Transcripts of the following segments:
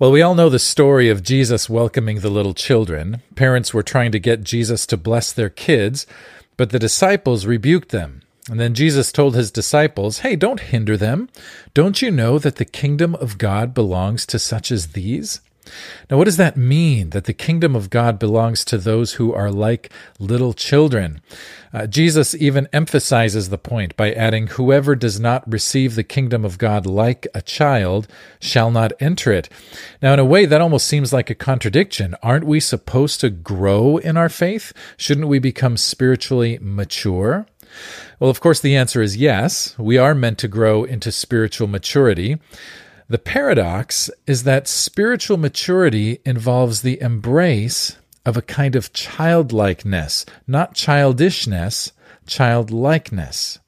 Well, we all know the story of Jesus welcoming the little children. Parents were trying to get Jesus to bless their kids, but the disciples rebuked them. And then Jesus told his disciples, Hey, don't hinder them. Don't you know that the kingdom of God belongs to such as these? Now, what does that mean that the kingdom of God belongs to those who are like little children? Uh, Jesus even emphasizes the point by adding, Whoever does not receive the kingdom of God like a child shall not enter it. Now, in a way, that almost seems like a contradiction. Aren't we supposed to grow in our faith? Shouldn't we become spiritually mature? Well, of course, the answer is yes. We are meant to grow into spiritual maturity. The paradox is that spiritual maturity involves the embrace of a kind of childlikeness, not childishness, childlikeness.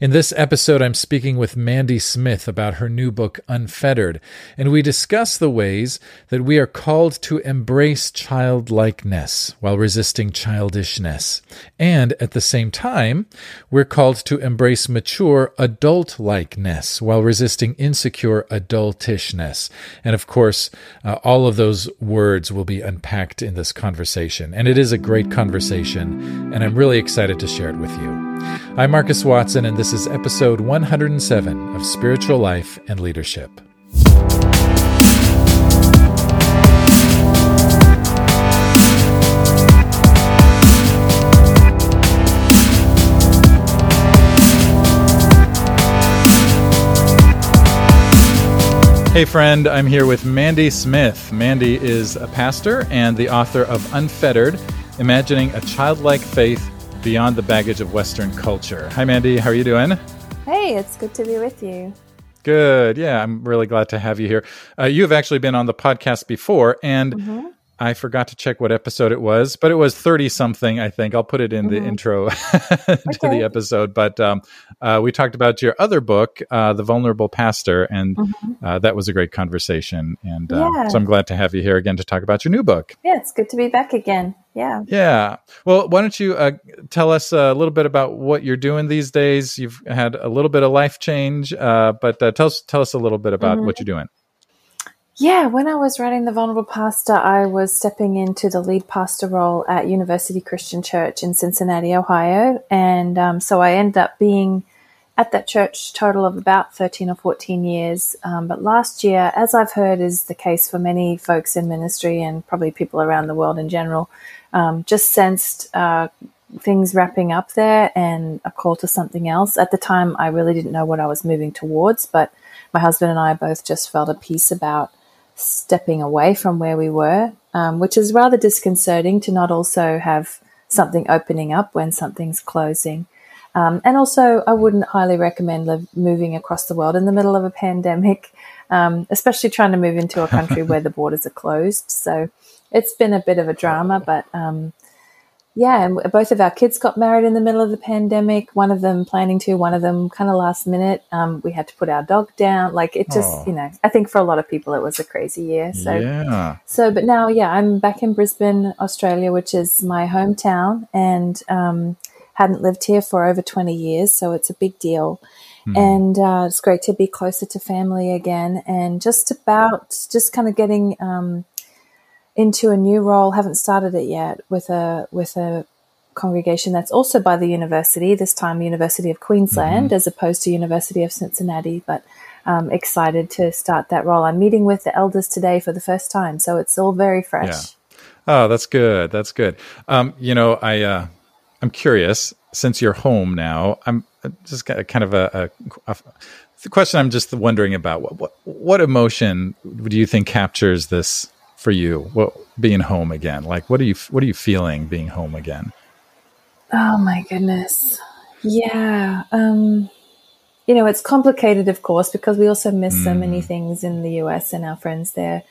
In this episode, I'm speaking with Mandy Smith about her new book, Unfettered, and we discuss the ways that we are called to embrace childlikeness while resisting childishness. And at the same time, we're called to embrace mature adult likeness while resisting insecure adultishness. And of course, uh, all of those words will be unpacked in this conversation. And it is a great conversation, and I'm really excited to share it with you. I'm Marcus Watson, and this is episode 107 of Spiritual Life and Leadership. Hey, friend, I'm here with Mandy Smith. Mandy is a pastor and the author of Unfettered Imagining a Childlike Faith beyond the baggage of Western culture. Hi, Mandy. How are you doing? Hey, it's good to be with you. Good. Yeah, I'm really glad to have you here. Uh, you have actually been on the podcast before, and mm-hmm. I forgot to check what episode it was, but it was 30 something, I think. I'll put it in mm-hmm. the intro to okay. the episode. But um, uh, we talked about your other book, uh, The Vulnerable Pastor, and mm-hmm. uh, that was a great conversation. And uh, yeah. so I'm glad to have you here again to talk about your new book. Yeah, it's good to be back again. Yeah. Yeah. Well, why don't you uh, tell us a little bit about what you're doing these days? You've had a little bit of life change, uh, but tell us tell us a little bit about mm-hmm. what you're doing. Yeah, when I was writing The Vulnerable Pastor, I was stepping into the lead pastor role at University Christian Church in Cincinnati, Ohio. And um, so I ended up being at that church total of about 13 or 14 years. Um, but last year, as I've heard is the case for many folks in ministry and probably people around the world in general, um, just sensed uh, things wrapping up there and a call to something else. At the time, I really didn't know what I was moving towards, but my husband and I both just felt a peace about stepping away from where we were, um, which is rather disconcerting to not also have something opening up when something's closing. Um, and also, I wouldn't highly recommend live, moving across the world in the middle of a pandemic, um, especially trying to move into a country where the borders are closed. So it's been a bit of a drama, but um, yeah, and both of our kids got married in the middle of the pandemic. One of them planning to, one of them kind of last minute. Um, we had to put our dog down. Like it just, oh. you know, I think for a lot of people it was a crazy year. So, yeah. So, but now, yeah, I'm back in Brisbane, Australia, which is my hometown, and um, hadn't lived here for over 20 years, so it's a big deal. Mm. And uh, it's great to be closer to family again, and just about just kind of getting. Um, into a new role. Haven't started it yet with a with a congregation that's also by the university. This time, University of Queensland, mm-hmm. as opposed to University of Cincinnati. But um, excited to start that role. I'm meeting with the elders today for the first time, so it's all very fresh. Yeah. Oh, that's good. That's good. Um, you know, I uh, I'm curious since you're home now. I'm just kind of a, a, a the question I'm just wondering about what, what what emotion do you think captures this for you? What being home again? Like, what are you what are you feeling being home again? Oh my goodness, yeah. Um, you know, it's complicated, of course, because we also miss mm. so many mm. things in the US and our friends there.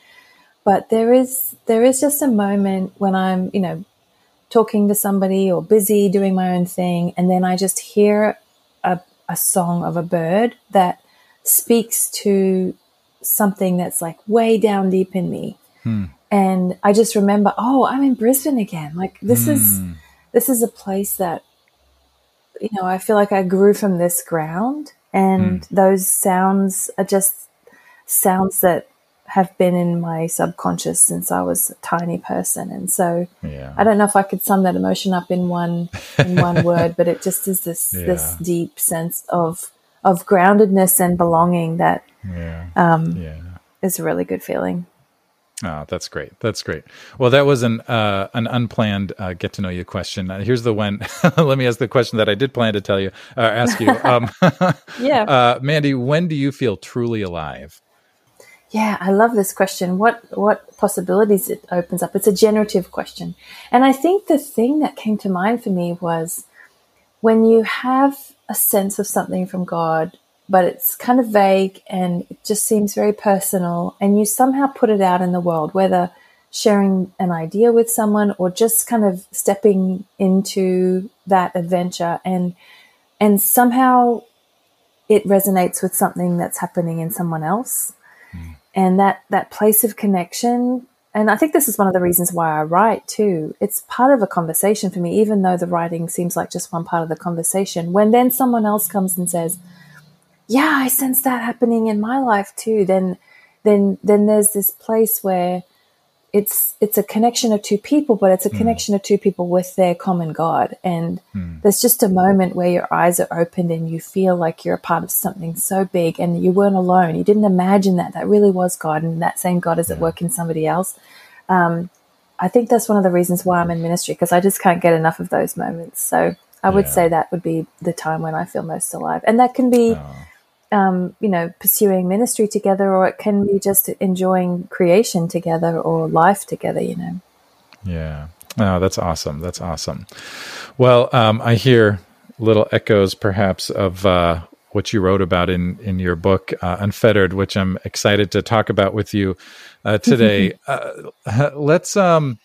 But there is there is just a moment when I'm, you know, talking to somebody or busy doing my own thing, and then I just hear a, a song of a bird that speaks to something that's like way down deep in me. Hmm. And I just remember, oh, I'm in Brisbane again. Like this is hmm. this is a place that you know, I feel like I grew from this ground and hmm. those sounds are just sounds that have been in my subconscious since I was a tiny person, and so Yeah. I don't know if I could sum that emotion up in one in one word, but it just is this this deep sense of of groundedness and belonging that Yeah. um, Yeah. is a really good feeling. Oh, that's great. That's great. Well, that was an uh, an unplanned uh, get to know you question. Uh, here's the one. Let me ask the question that I did plan to tell you, uh, ask you. Um, Yeah. uh, Mandy, when do you feel truly alive? Yeah, I love this question. What what possibilities it opens up? It's a generative question. And I think the thing that came to mind for me was when you have a sense of something from God, but it's kind of vague and it just seems very personal. And you somehow put it out in the world, whether sharing an idea with someone or just kind of stepping into that adventure. And and somehow it resonates with something that's happening in someone else. Hmm. And that that place of connection and i think this is one of the reasons why i write too. It's part of a conversation for me even though the writing seems like just one part of the conversation. When then someone else comes and says yeah i sense that happening in my life too. Then then then there's this place where it's it's a connection of two people but it's a connection of two people with their common god. And there's just a moment where your eyes are opened and you feel like you're a part of something so big and you weren't alone. You didn't imagine that. That really was god and that same god is at work in somebody else. Um, i think that's one of the reasons why i'm in ministry because i just can't get enough of those moments. So i would Yeah. say that would be the time when i feel most alive. And that can be um, you know, pursuing ministry together, or it can be just enjoying creation together or life together, you know. Yeah. Oh, that's awesome. That's awesome. Well, um, I hear little echoes, perhaps, of uh, what you wrote about in in your book, uh, Unfettered, which I'm excited to talk about with you uh, today. uh, let's um,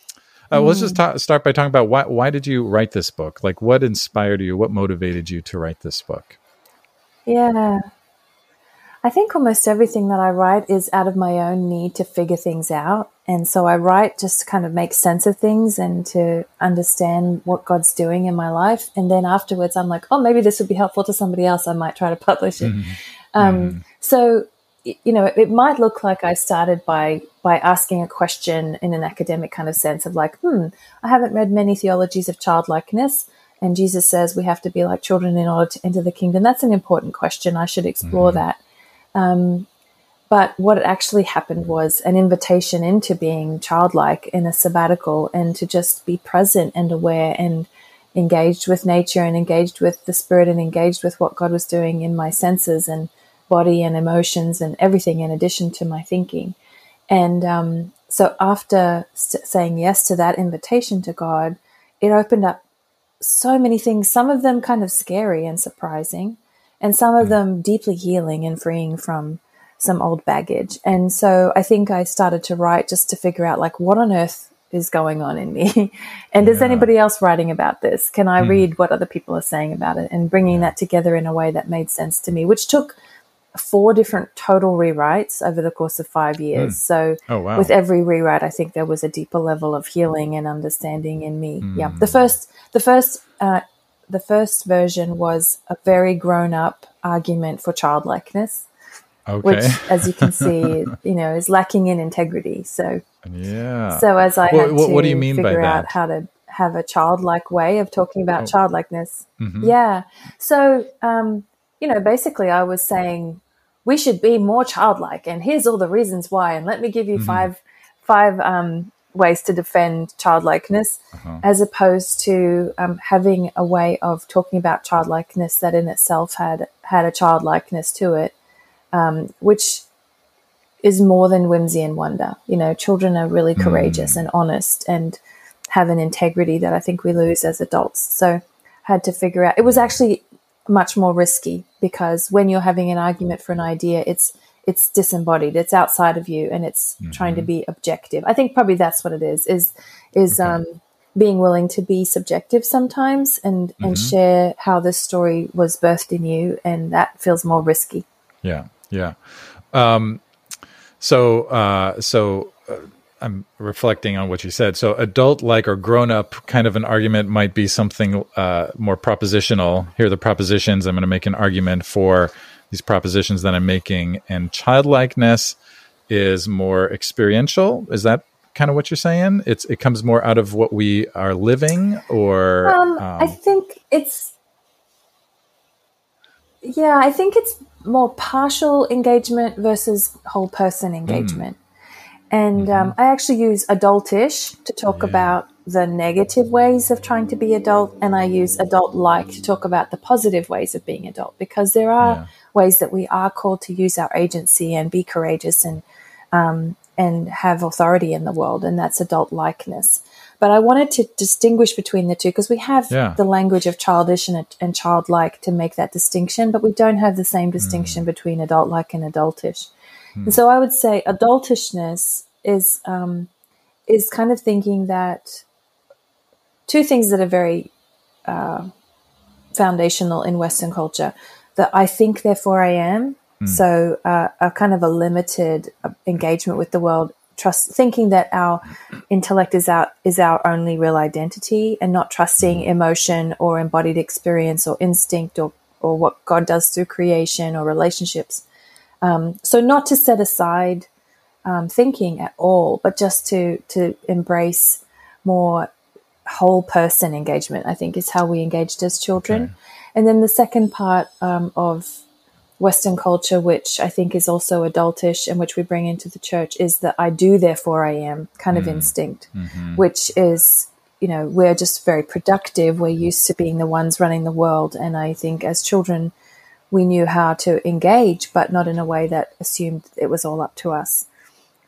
uh, let's just ta- start by talking about why why did you write this book? Like, what inspired you? What motivated you to write this book? Yeah. I think almost everything that I write is out of my own need to figure things out. And so I write just to kind of make sense of things and to understand what God's doing in my life. And then afterwards, I'm like, oh, maybe this would be helpful to somebody else. I might try to publish it. Um, so, you know, it, it might look like I started by by asking a question in an academic kind of sense of like, hmm, I haven't read many theologies of childlikeness. And Jesus says we have to be like children in order to enter the kingdom. That's an important question. I should explore that. Um, but what actually happened was an invitation into being childlike in a sabbatical and to just be present and aware and engaged with nature and engaged with the spirit and engaged with what God was doing in my senses and body and emotions and everything in addition to my thinking. And um, so after saying yes to that invitation to God, it opened up so many things, some of them kind of scary and surprising, and some of hmm. them deeply healing and freeing from some old baggage. And so I think I started to write just to figure out like what on earth is going on in me. and is anybody else writing about this? Can I hmm. read what other people are saying about it and bringing that together in a way that made sense to me, which took four different total rewrites over the course of five hmm. years. So Oh, wow. with every rewrite, I think there was a deeper level of healing and understanding in me. Yeah, the first, the first, uh, the first version was a very grown-up argument for childlikeness, Okay. which, as you can see, you know, is lacking in integrity. So, yeah. so as I Well, had what- to what do you mean by figure out that? how to have a childlike way of talking about Oh. childlikeness, Mhm. yeah. So, um, you know, basically, I was saying we should be more childlike, and here's all the reasons why. And let me give you Mm-hmm. five five um, ways to defend childlikeness, Uh-huh. as opposed to um, having a way of talking about childlikeness that in itself had had a childlikeness to it, um, which is more than whimsy and wonder. You know, children are really courageous and honest and have an integrity that I think we lose as adults. So had to figure out it was actually much more risky because when you're having an argument for an idea, it's it's disembodied, it's outside of you and it's trying to be objective. I think probably that's what it is, is is um being willing to be subjective sometimes and and share how this story was birthed in you and that feels more risky. Yeah, yeah. Um, so, uh, so uh, I'm reflecting on what you said. So, adult like or grown up kind of an argument might be something uh, more propositional. Here are the propositions. I'm going to make an argument for these propositions that I'm making. And childlikeness is more experiential. Is that kind of what you're saying? It's it comes more out of what we are living, or um, um, I think it's yeah, I think it's more partial engagement versus whole person engagement. Mm. And mm-hmm. um, I actually use adultish to talk yeah. about the negative ways of trying to be adult, and I use adult like to talk about the positive ways of being adult because there are yeah. Ways that we are called to use our agency and be courageous and um, and have authority in the world, and that's adult likeness. But I wanted to distinguish between the two because we have yeah. the language of childish and, and, childlike to make that distinction, but we don't have the same distinction mm. between adult like and adultish. Mm. And so I would say adultishness is um, is kind of thinking that two things that are very uh, foundational in Western culture that I think, therefore I am. Mm. So uh, a kind of a limited uh, engagement with the world trust thinking that our intellect is our is our only real identity and not trusting mm-hmm. emotion or embodied experience or instinct or or what God does through creation or relationships. Um, so not to set aside um, thinking at all, but just to to embrace more whole person engagement. I think is how we engaged as children. Okay. And then the second part um, of Western culture, which I think is also adultish and which we bring into the church, is that I do, therefore I am kind of mm. instinct, mm-hmm. which is, you know, we're just very productive. We're used to being the ones running the world. And I think as children, we knew how to engage, but not in a way that assumed it was all up to us.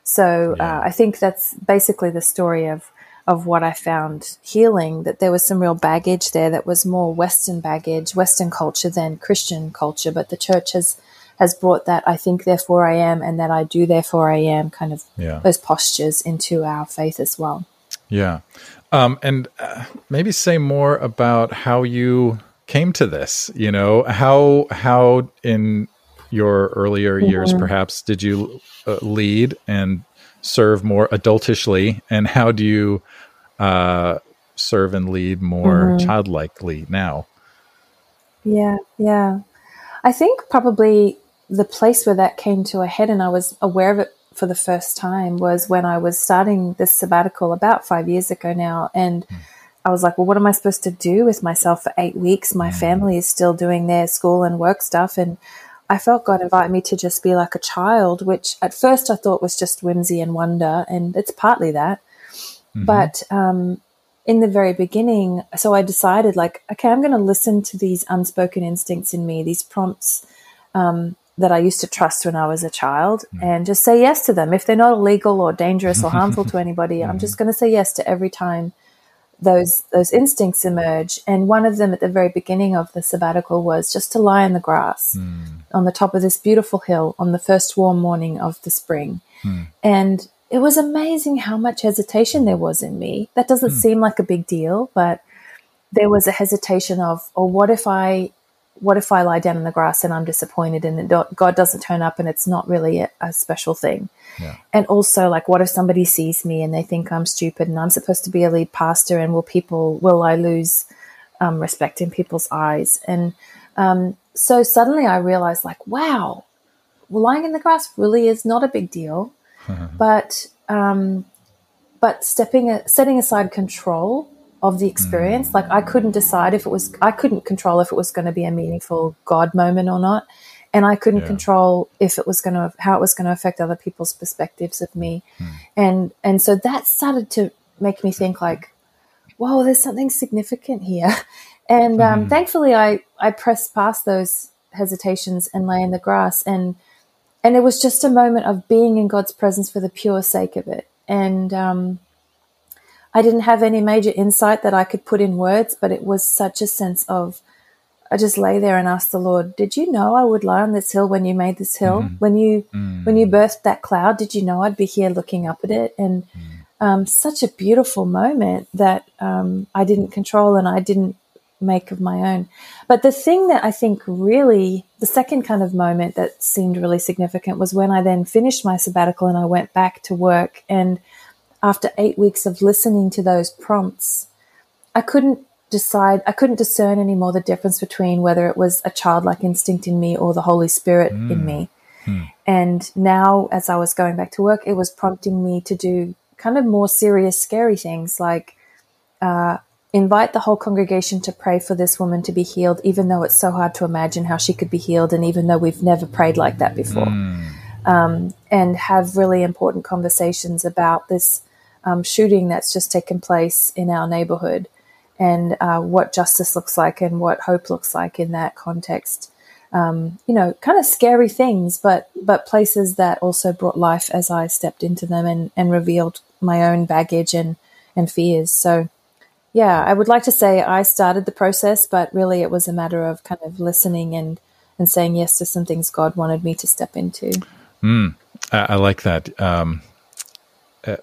So yeah. uh, I think that's basically the story of of what I found healing, that there was some real baggage there that was more Western baggage, Western culture than Christian culture. But the church has has brought that I think therefore I am and that I do therefore I am kind of yeah. those postures into our faith as well. Yeah. Um, and uh, maybe say more about how you came to this, you know, how how in your earlier years mm-hmm. perhaps did you uh, lead and serve more adultishly and how do you uh, serve and lead more mm-hmm. childlikely now yeah yeah i think probably the place where that came to a head and i was aware of it for the first time was when i was starting this sabbatical about five years ago now and mm. I was like, well, what am I supposed to do with myself for eight weeks? My mm. family is still doing their school and work stuff. And I felt God invite me to just be like a child, which at first I thought was just whimsy and wonder, and it's partly that. Mm-hmm. But um, in the very beginning, so I decided, like, okay, I'm going to listen to these unspoken instincts in me, these prompts um, that I used to trust when I was a child, mm-hmm. and just say yes to them. If they're not illegal or dangerous or harmful to anybody, mm-hmm. I'm just going to say yes to every time those those instincts emerge. And one of them at the very beginning of the sabbatical was just to lie in the grass mm. on the top of this beautiful hill on the first warm morning of the spring. Mm. And it was amazing how much hesitation there was in me. That doesn't mm. seem like a big deal, but there was a hesitation of, or oh, what if I what if I lie down in the grass and I'm disappointed and God doesn't turn up and it's not really a, a special thing? Yeah. And also, like, what if somebody sees me and they think I'm stupid and I'm supposed to be a lead pastor and will people, will I lose um, respect in people's eyes? And um, so suddenly I realized, like, wow, lying in the grass really is not a big deal. but, um, but stepping, setting aside control of the experience. Mm. Like I couldn't decide if it was, I couldn't control if it was going to be a meaningful God moment or not. And I couldn't yeah. control if it was going to, how it was going to affect other people's perspectives of me. Mm. And, and so that started to make me think like, whoa, there's something significant here. And um, mm. thankfully I, I pressed past those hesitations and lay in the grass and, and it was just a moment of being in God's presence for the pure sake of it. And, um, I didn't have any major insight that I could put in words, but it was such a sense of, I just lay there and asked the Lord, "Did you know I would lie on this hill when you made this hill? Mm. When you mm. when you birthed that cloud, did you know I'd be here looking up at it?" And mm. um, such a beautiful moment that um, I didn't control and I didn't make of my own. But the thing that I think really, the second kind of moment that seemed really significant was when I then finished my sabbatical and I went back to work and after eight weeks of listening to those prompts, I couldn't decide, I couldn't discern anymore the difference between whether it was a childlike instinct in me or the Holy Spirit mm. in me. And now, as I was going back to work, it was prompting me to do kind of more serious, scary things like uh, invite the whole congregation to pray for this woman to be healed, even though it's so hard to imagine how she could be healed, and even though we've never prayed like that before. Um, and have really important conversations about this um, shooting that's just taken place in our neighborhood and uh, what justice looks like and what hope looks like in that context. Um, you know, kind of scary things, but but places that also brought life as I stepped into them and, and revealed my own baggage and and fears. So, yeah, I would like to say I started the process, but really it was a matter of kind of listening and and saying yes to some things God wanted me to step into. Mm, I, I, like that. Um, uh,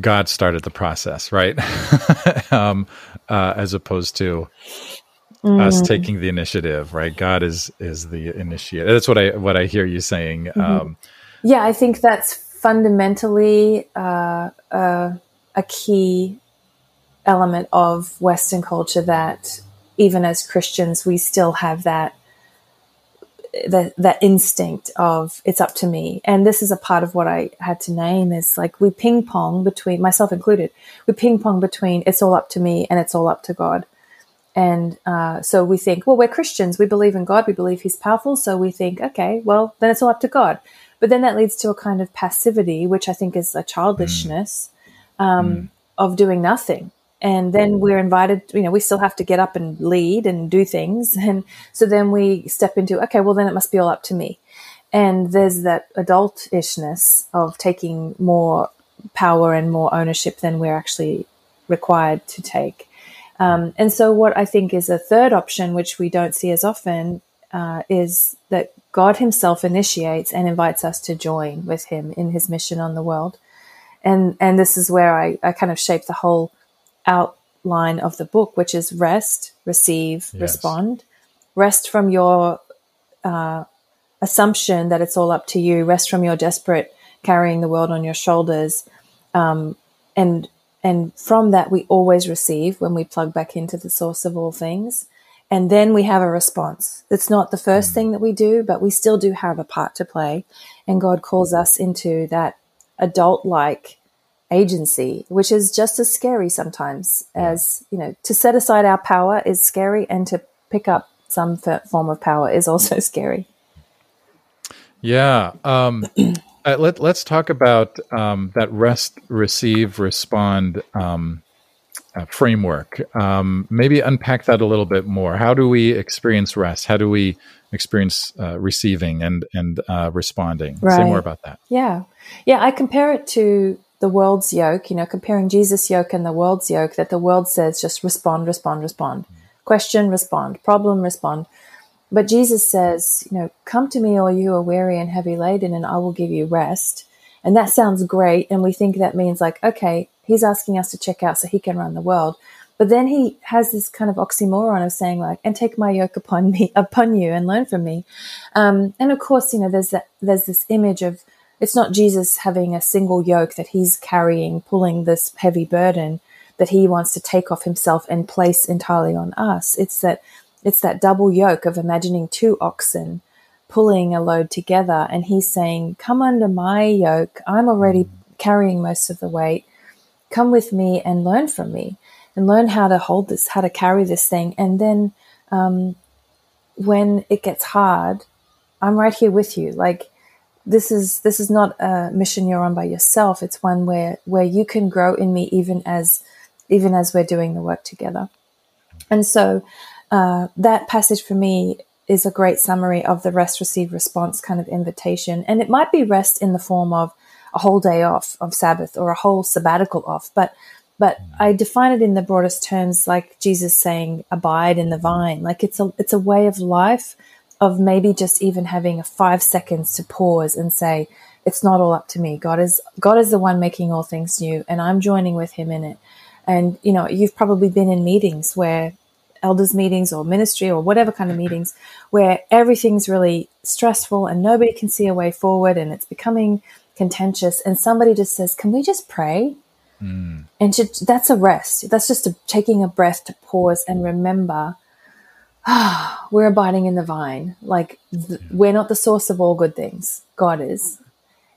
God started the process, right? um, uh, as opposed to mm. us taking the initiative, right? God is is the initiator. That's what I what I hear you saying. Mm-hmm. Um, yeah, I think that's fundamentally uh, uh, a key element of Western culture that even as Christians we still have that that that instinct of it's up to me. And this is a part of what i had to name is like we ping pong between myself included we ping pong between it's all up to me and it's all up to god. And uh, so we think well we're christians. We believe in god. We believe he's powerful. So we think okay well then it's all up to god. But then that leads to a kind of passivity which i think is a childishness um, mm. of doing nothing and then we're invited you know we still have to get up and lead and do things. And so then we step into okay well then it must be all up to me. And there's that adultishness of taking more power and more ownership than we're actually required to take. Um, and so what i think is a third option which we don't see as often uh, is that god himself initiates and invites us to join with him in his mission on the world. And and this is where i, I kind of shape the whole outline of the book, which is rest, receive, yes. respond. Rest from your uh, assumption that it's all up to you. Rest from your desperate carrying the world on your shoulders, um, and and from that we always receive when we plug back into the source of all things. And then we have a response. It's not the first mm. thing that we do, but we still do have a part to play. And God calls us into that adult like agency, which is just as scary sometimes as, you know, to set aside our power is scary and to pick up some form of power is also scary. Yeah. Um, uh, let, let's talk about um, that rest, receive, respond um, uh, framework. Um, maybe unpack that a little bit more. How do we experience rest? How do we experience uh, receiving and and uh, responding? Right. Say more about that. Yeah, yeah. I compare it to the world's yoke, you know, comparing Jesus' yoke and the world's yoke, that the world says just respond, respond, respond. Question, respond. Problem, respond. But Jesus says, you know, come to me, all you are weary and heavy laden, and I will give you rest. And that sounds great. And we think that means like, okay, he's asking us to check out so he can run the world. But then he has this kind of oxymoron of saying like, and take my yoke upon me, upon you and learn from me. Um, and of course, you know, there's that, there's this image of it's not Jesus having a single yoke that he's carrying, pulling this heavy burden that he wants to take off himself and place entirely on us. It's that it's that double yoke of imagining two oxen pulling a load together and he's saying, "Come under my yoke. I'm already carrying most of the weight. Come with me and learn from me and learn how to hold this, how to carry this thing. And then um, when it gets hard, I'm right here with you. Like this is this is not a mission you're on by yourself. It's one where where you can grow in me even as even as we're doing the work together. And so uh, that passage for me is a great summary of the rest, receive, response kind of invitation. And it might be rest in the form of a whole day off of Sabbath or a whole sabbatical off, but but I define it in the broadest terms, like Jesus saying, "Abide in the vine." Like it's a it's a way of life of maybe just even having a five seconds to pause and say, it's not all up to me. God is, God is the one making all things new and I'm joining with him in it. And, you know, you've probably been in meetings where elders meetings or ministry or whatever kind of meetings where everything's really stressful and nobody can see a way forward and it's becoming contentious and somebody just says, can we just pray? Mm. And that's a rest. That's just a, taking a breath to pause and remember ah, we're abiding in the vine. Like th- we're not the source of all good things. God is.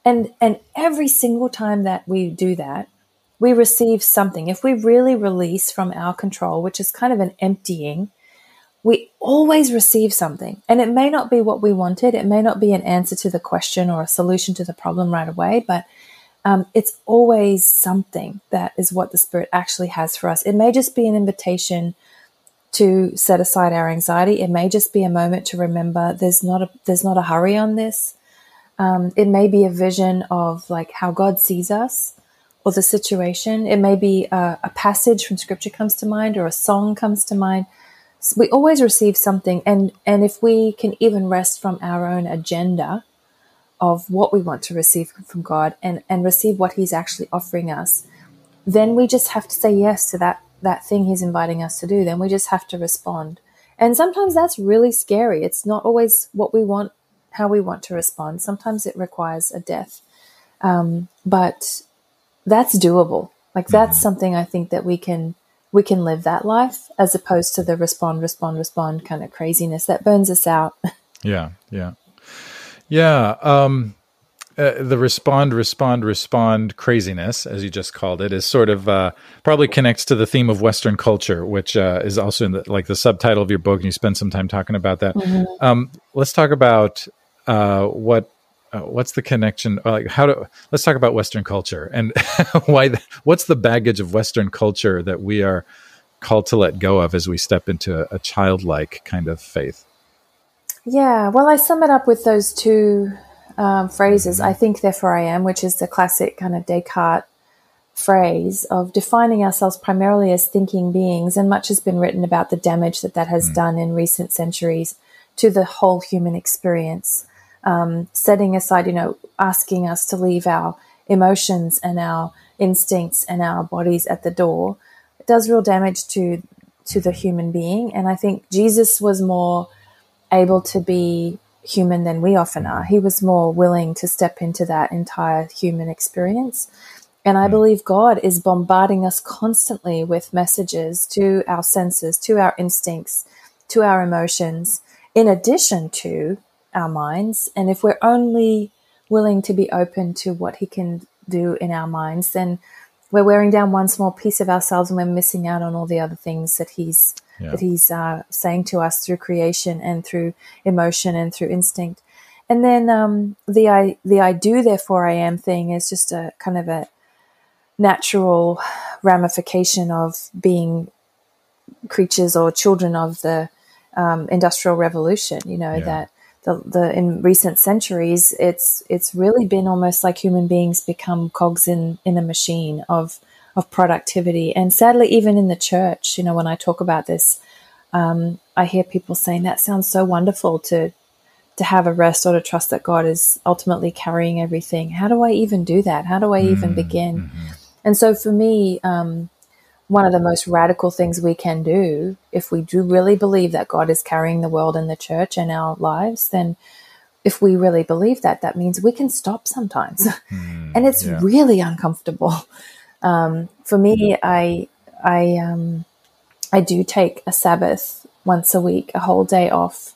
And and every single time that we do that, we receive something. If we really release from our control, which is kind of an emptying, we always receive something. And it may not be what we wanted. It may not be an answer to the question or a solution to the problem right away, but um, it's always something that is what the Spirit actually has for us. It may just be an invitation to set aside our anxiety. It may just be a moment to remember there's not a there's not a hurry on this. Um, it may be a vision of like how God sees us or the situation. It may be a, a passage from Scripture comes to mind or a song comes to mind. So we always receive something, and and if we can even rest from our own agenda of what we want to receive from God and and receive what He's actually offering us, then we just have to say yes to that that thing he's inviting us to do, then we just have to respond. And sometimes that's really scary. It's not always what we want, how we want to respond. Sometimes it requires a death. Um, but that's doable. Like that's mm-hmm. something I think that we can we can live that life as opposed to the respond, respond, respond kind of craziness that burns us out. Yeah, yeah, yeah. Um, uh, the respond, respond, respond craziness, as you just called it, is sort of uh, probably connects to the theme of Western culture, which uh, is also in the, like the subtitle of your book, and you spend some time talking about that. Mm-hmm. Um, let's talk about uh, what uh, what's the connection like how do let's talk about western culture and why the, what's the baggage of western culture that we are called to let go of as we step into a, a childlike kind of faith yeah well i sum it up with those two um, phrases. I think, therefore I am, which is the classic kind of Descartes phrase of defining ourselves primarily as thinking beings. And much has been written about the damage that that has mm. done in recent centuries to the whole human experience. Um, setting aside, you know, asking us to leave our emotions and our instincts and our bodies at the door it does real damage to to the human being. And I think Jesus was more able to be human than we often are. He was more willing to step into that entire human experience. And I hmm. believe God is bombarding us constantly with messages to our senses, to our instincts, to our emotions, in addition to our minds. And if we're only willing to be open to what He can do in our minds, then we're wearing down one small piece of ourselves and we're missing out on all the other things that He's yeah. that he's uh, saying to us through creation and through emotion and through instinct. And then um, the I the I do therefore I am thing is just a kind of a natural ramification of being creatures or children of the um, industrial revolution. You know yeah. that the, the in recent centuries, it's it's really been almost like human beings become cogs in in a machine of of productivity. And sadly, even in the church, you know, when I talk about this, um, I hear people saying that sounds so wonderful to to have a rest or to trust that God is ultimately carrying everything. How do I even do that? How do I even mm, begin? Mm-hmm. And so for me, um, one of the most radical things we can do, if we do really believe that God is carrying the world and the church and our lives, then if we really believe that, that means we can stop sometimes. Mm, and it's yeah. really uncomfortable. Um, for me, I I um, I do take a Sabbath once a week, a whole day off,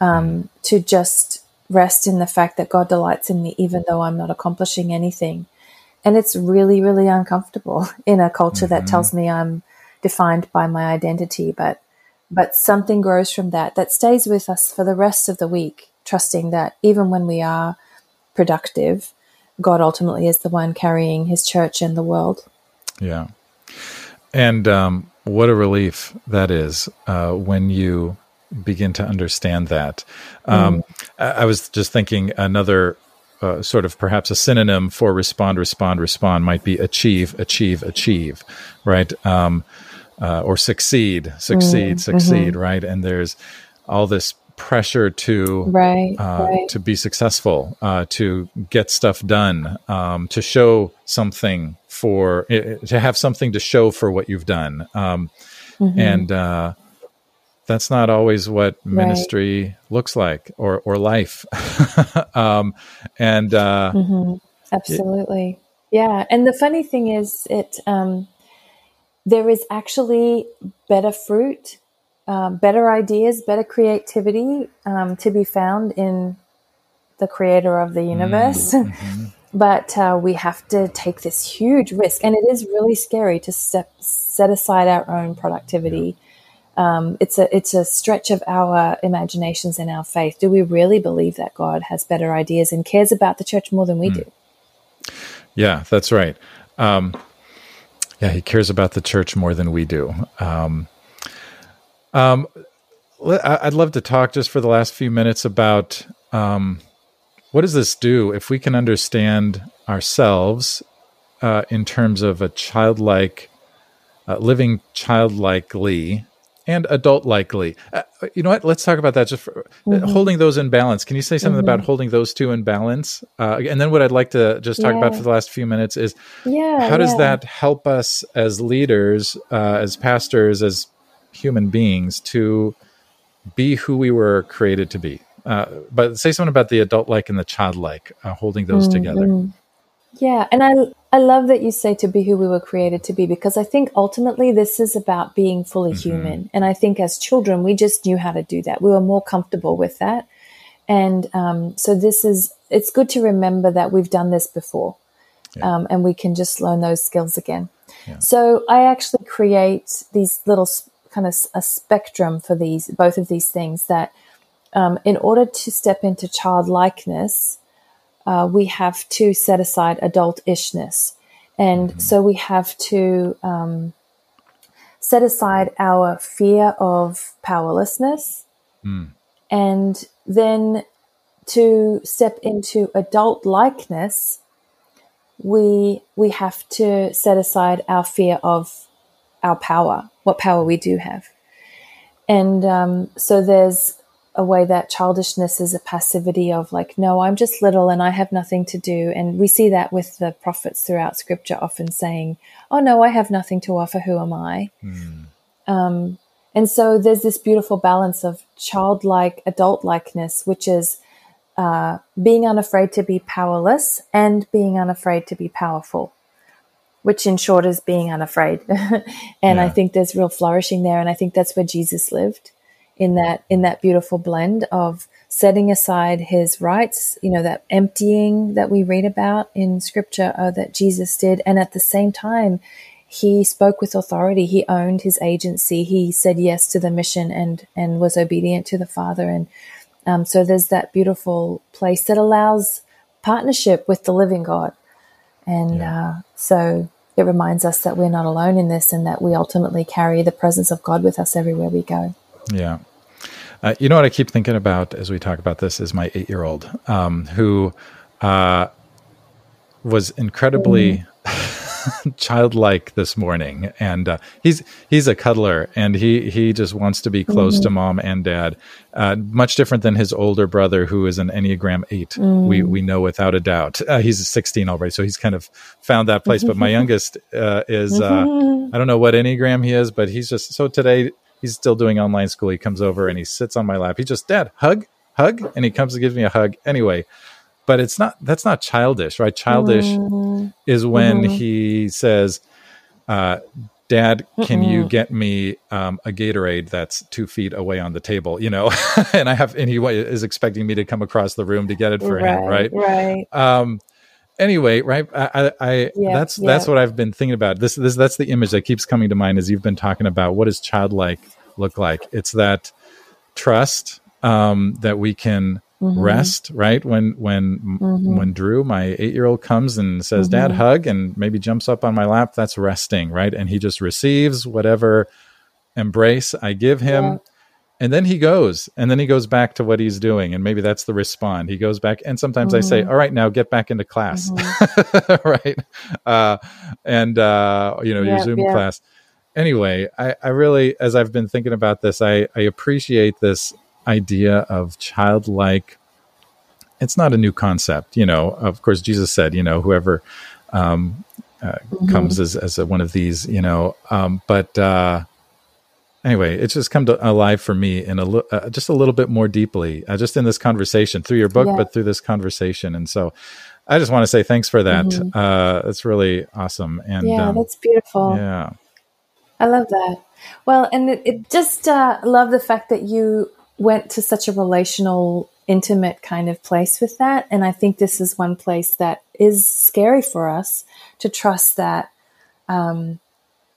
um, to just rest in the fact that God delights in me, even though I'm not accomplishing anything. And it's really, really uncomfortable in a culture mm-hmm. that tells me I'm defined by my identity, but but something grows from that that stays with us for the rest of the week, trusting that even when we are productive, God ultimately is the one carrying his church and the world. Yeah. And um, what a relief that is uh, when you begin to understand that. Um, mm. I, I, was just thinking another uh, sort of perhaps a synonym for respond, respond, respond might be achieve, achieve, achieve, right? Um, uh, or succeed, succeed, mm. succeed, mm-hmm. right? And there's all this pressure to right, uh, right. to be successful, uh, to get stuff done, um, to show something for to have something to show for what you've done, um, mm-hmm. and uh, that's not always what ministry right. looks like or or life. um, and uh, mm-hmm. absolutely, it, yeah. And the funny thing is, it um, there is actually better fruit um, better ideas, better creativity um, to be found in the creator of the universe. Mm-hmm. but uh, we have to take this huge risk, and it is really scary to step set aside our own productivity. Um, it's a it's a stretch of our imaginations and our faith. Do we really believe that God has better ideas and cares about the church more than we mm. do? Yeah, that's right. Um, yeah, He cares about the church more than we do. Um, um, I'd love to talk just for the last few minutes about um, what does this do if we can understand ourselves uh, in terms of a childlike, uh, living childlikely and adult likely. Uh, you know what? Let's talk about that. Just for, uh, mm-hmm. holding those in balance. Can you say something mm-hmm. about holding those two in balance? Uh, and then what I'd like to just talk yeah. about for the last few minutes is yeah, how does yeah. that help us as leaders, uh, as pastors, as human beings to be who we were created to be. Uh, but say something about the adult like and the childlike, uh, holding those mm-hmm. together. Yeah, and I I love that you say to be who we were created to be because I think ultimately this is about being fully mm-hmm. human. And I think as children we just knew how to do that. We were more comfortable with that, and um, so this is it's good to remember that we've done this before, yeah. um, and we can just learn those skills again. Yeah. So I actually create these little kind of a spectrum for these both of these things that um, in order to step into childlikeness, uh, we have to set aside adult-ishness, and mm-hmm. so we have to um, set aside our fear of powerlessness, mm. and then to step into adult likeness, we we have to set aside our fear of our power, what power we do have. And um, so there's a way that childishness is a passivity of like, no, I'm just little and I have nothing to do. And we see that with the prophets throughout scripture, often saying, oh no, I have nothing to offer. Who am I? Mm. Um, and so there's this beautiful balance of childlike adult likeness, which is uh, being unafraid to be powerless and being unafraid to be powerful which in short is being unafraid. and yeah. I think there's real flourishing there. And I think that's where Jesus lived in that, in that beautiful blend of setting aside his rights, you know, that emptying that we read about in scripture uh, that Jesus did. And at the same time, he spoke with authority. He owned his agency. He said yes to the mission and, and was obedient to the Father. And um, so there's that beautiful place that allows partnership with the living God. And yeah. uh, so it reminds us that we're not alone in this and that we ultimately carry the presence of God with us everywhere we go. Yeah. Uh, you know what I keep thinking about as we talk about this is my eight year old um, who uh, was incredibly. Mm. childlike this morning, and uh, he's he's a cuddler, and he he just wants to be close mm-hmm. to mom and dad. Uh, much different than his older brother, who is an Enneagram Eight. Mm. We we know without a doubt. Uh, he's 16 already, so he's kind of found that place. But my youngest uh, is uh. I don't know what Enneagram he is, but he's just so today he's still doing online school. He comes over and he sits on my lap. He just dad hug hug, and he comes and gives me a hug. Anyway, but it's not that's not childish right childish mm-hmm. is when mm-hmm. he says uh, dad can Mm-mm. you get me um, a gatorade that's two feet away on the table you know and i have and he is expecting me to come across the room to get it for right, him right right um anyway right i i yeah, that's yeah. that's what i've been thinking about this this that's the image that keeps coming to mind as you've been talking about what does childlike look like it's that trust um that we can mm-hmm. rest right when when mm-hmm. when drew my eight year old comes and says dad mm-hmm. hug and maybe jumps up on my lap that's resting right and he just receives whatever embrace i give him yeah. and then he goes and then he goes back to what he's doing and maybe that's the respond he goes back and sometimes i say mm-hmm. all right now get back into class mm-hmm. right uh, and uh, you know yeah, your zoom yeah. class anyway I, I really as i've been thinking about this i i appreciate this idea of childlike it's not a new concept you know of course jesus said you know whoever um, uh, mm-hmm. comes as, as a, one of these you know um, but uh, anyway it's just come to alive for me in a li- uh, just a little bit more deeply uh, just in this conversation through your book yeah. but through this conversation and so i just want to say thanks for that mm-hmm. Uh, that's really awesome and yeah um, that's beautiful yeah I love that. Well, and it, it just uh, love the fact that you went to such a relational, intimate kind of place with that. And I think this is one place that is scary for us to trust that um,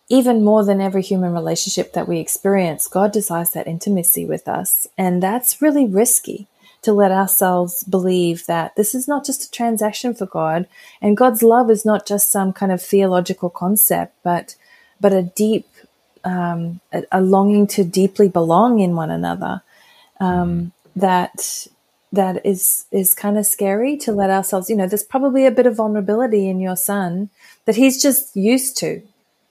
even more than every human relationship that we experience, God desires that intimacy with us. And that's really risky to let ourselves believe that this is not just a transaction for God and God's love is not just some kind of theological concept, but but a deep um, a, a, longing to deeply belong in one another. Um, that that is is kind of scary to let ourselves. You know, there's probably a bit of vulnerability in your son that he's just used to.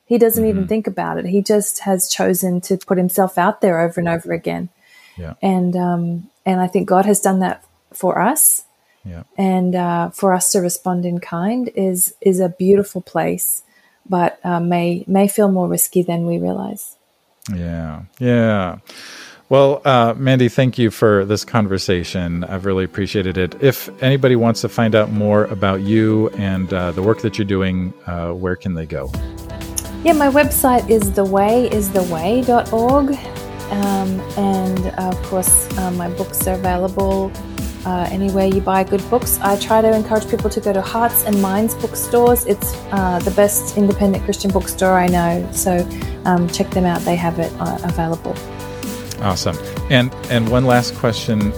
He doesn't mm-hmm. even think about it. He just has chosen to put himself out there over and over again. Yeah. And um, and I think God has done that for us. Yeah. And uh, for us to respond in kind is is a beautiful place, but uh, may may feel more risky than we realize. Yeah. Yeah. Well, uh, Mandy, thank you for this conversation. I've really appreciated it. If anybody wants to find out more about you and uh, the work that you're doing, uh, where can they go? Yeah, my website is thewayistheway.org. Um, and uh, of course, uh, my books are available uh, anywhere you buy good books. I try to encourage people to go to Hearts and Minds bookstores. It's the best independent Christian bookstore I know. So um, check them out, they have it available. Awesome. And, and one last question.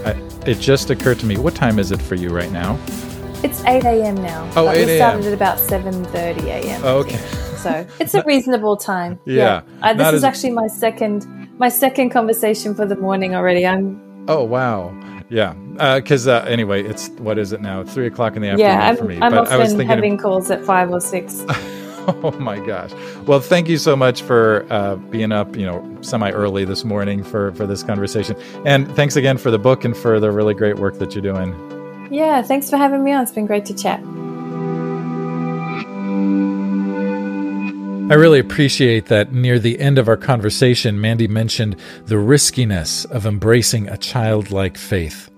it just occurred to me what time is it for you right now? It's 8 a.m. now. Oh, 8 a.m. We started at about 7.30 a.m. Oh, okay. So it's a reasonable time. Yeah. yeah. Uh, this is as... actually my second my second conversation for the morning already. I'm. Oh wow. Yeah, because uh, uh, anyway, it's what is it now? Three o'clock in the afternoon yeah, I'm, for me. I'm but often I was thinking having of... calls at five or six. oh my gosh! Well, thank you so much for uh, being up, you know, semi early this morning for for this conversation, and thanks again for the book and for the really great work that you're doing. Yeah, thanks for having me on. It's been great to chat. I really appreciate that near the end of our conversation, Mandy mentioned the riskiness of embracing a childlike faith.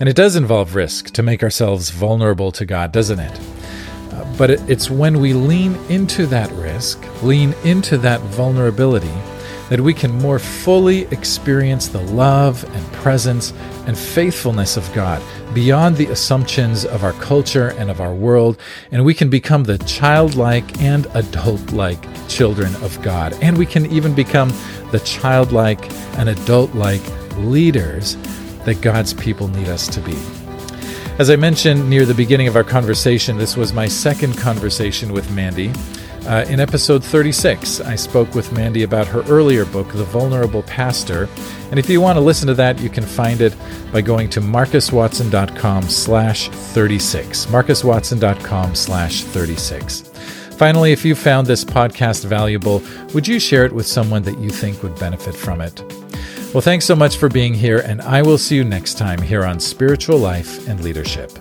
And it does involve risk to make ourselves vulnerable to God, doesn't it? But it, it's when we lean into that risk, lean into that vulnerability, that we can more fully experience the love and presence and faithfulness of God beyond the assumptions of our culture and of our world, and we can become the childlike and adult like children of God. And we can even become the childlike and adult like leaders that God's people need us to be. As I mentioned near the beginning of our conversation, this was my second conversation with Mandy. Uh, in episode 36, I spoke with Mandy about her earlier book, The Vulnerable Pastor. And if you want to listen to that, you can find it by going to marcuswatson.com slash 36. marcuswatson.com slash 36. Finally, if you found this podcast valuable, would you share it with someone that you think would benefit from it? Well, thanks so much for being here, and I will see you next time here on Spiritual Life and Leadership.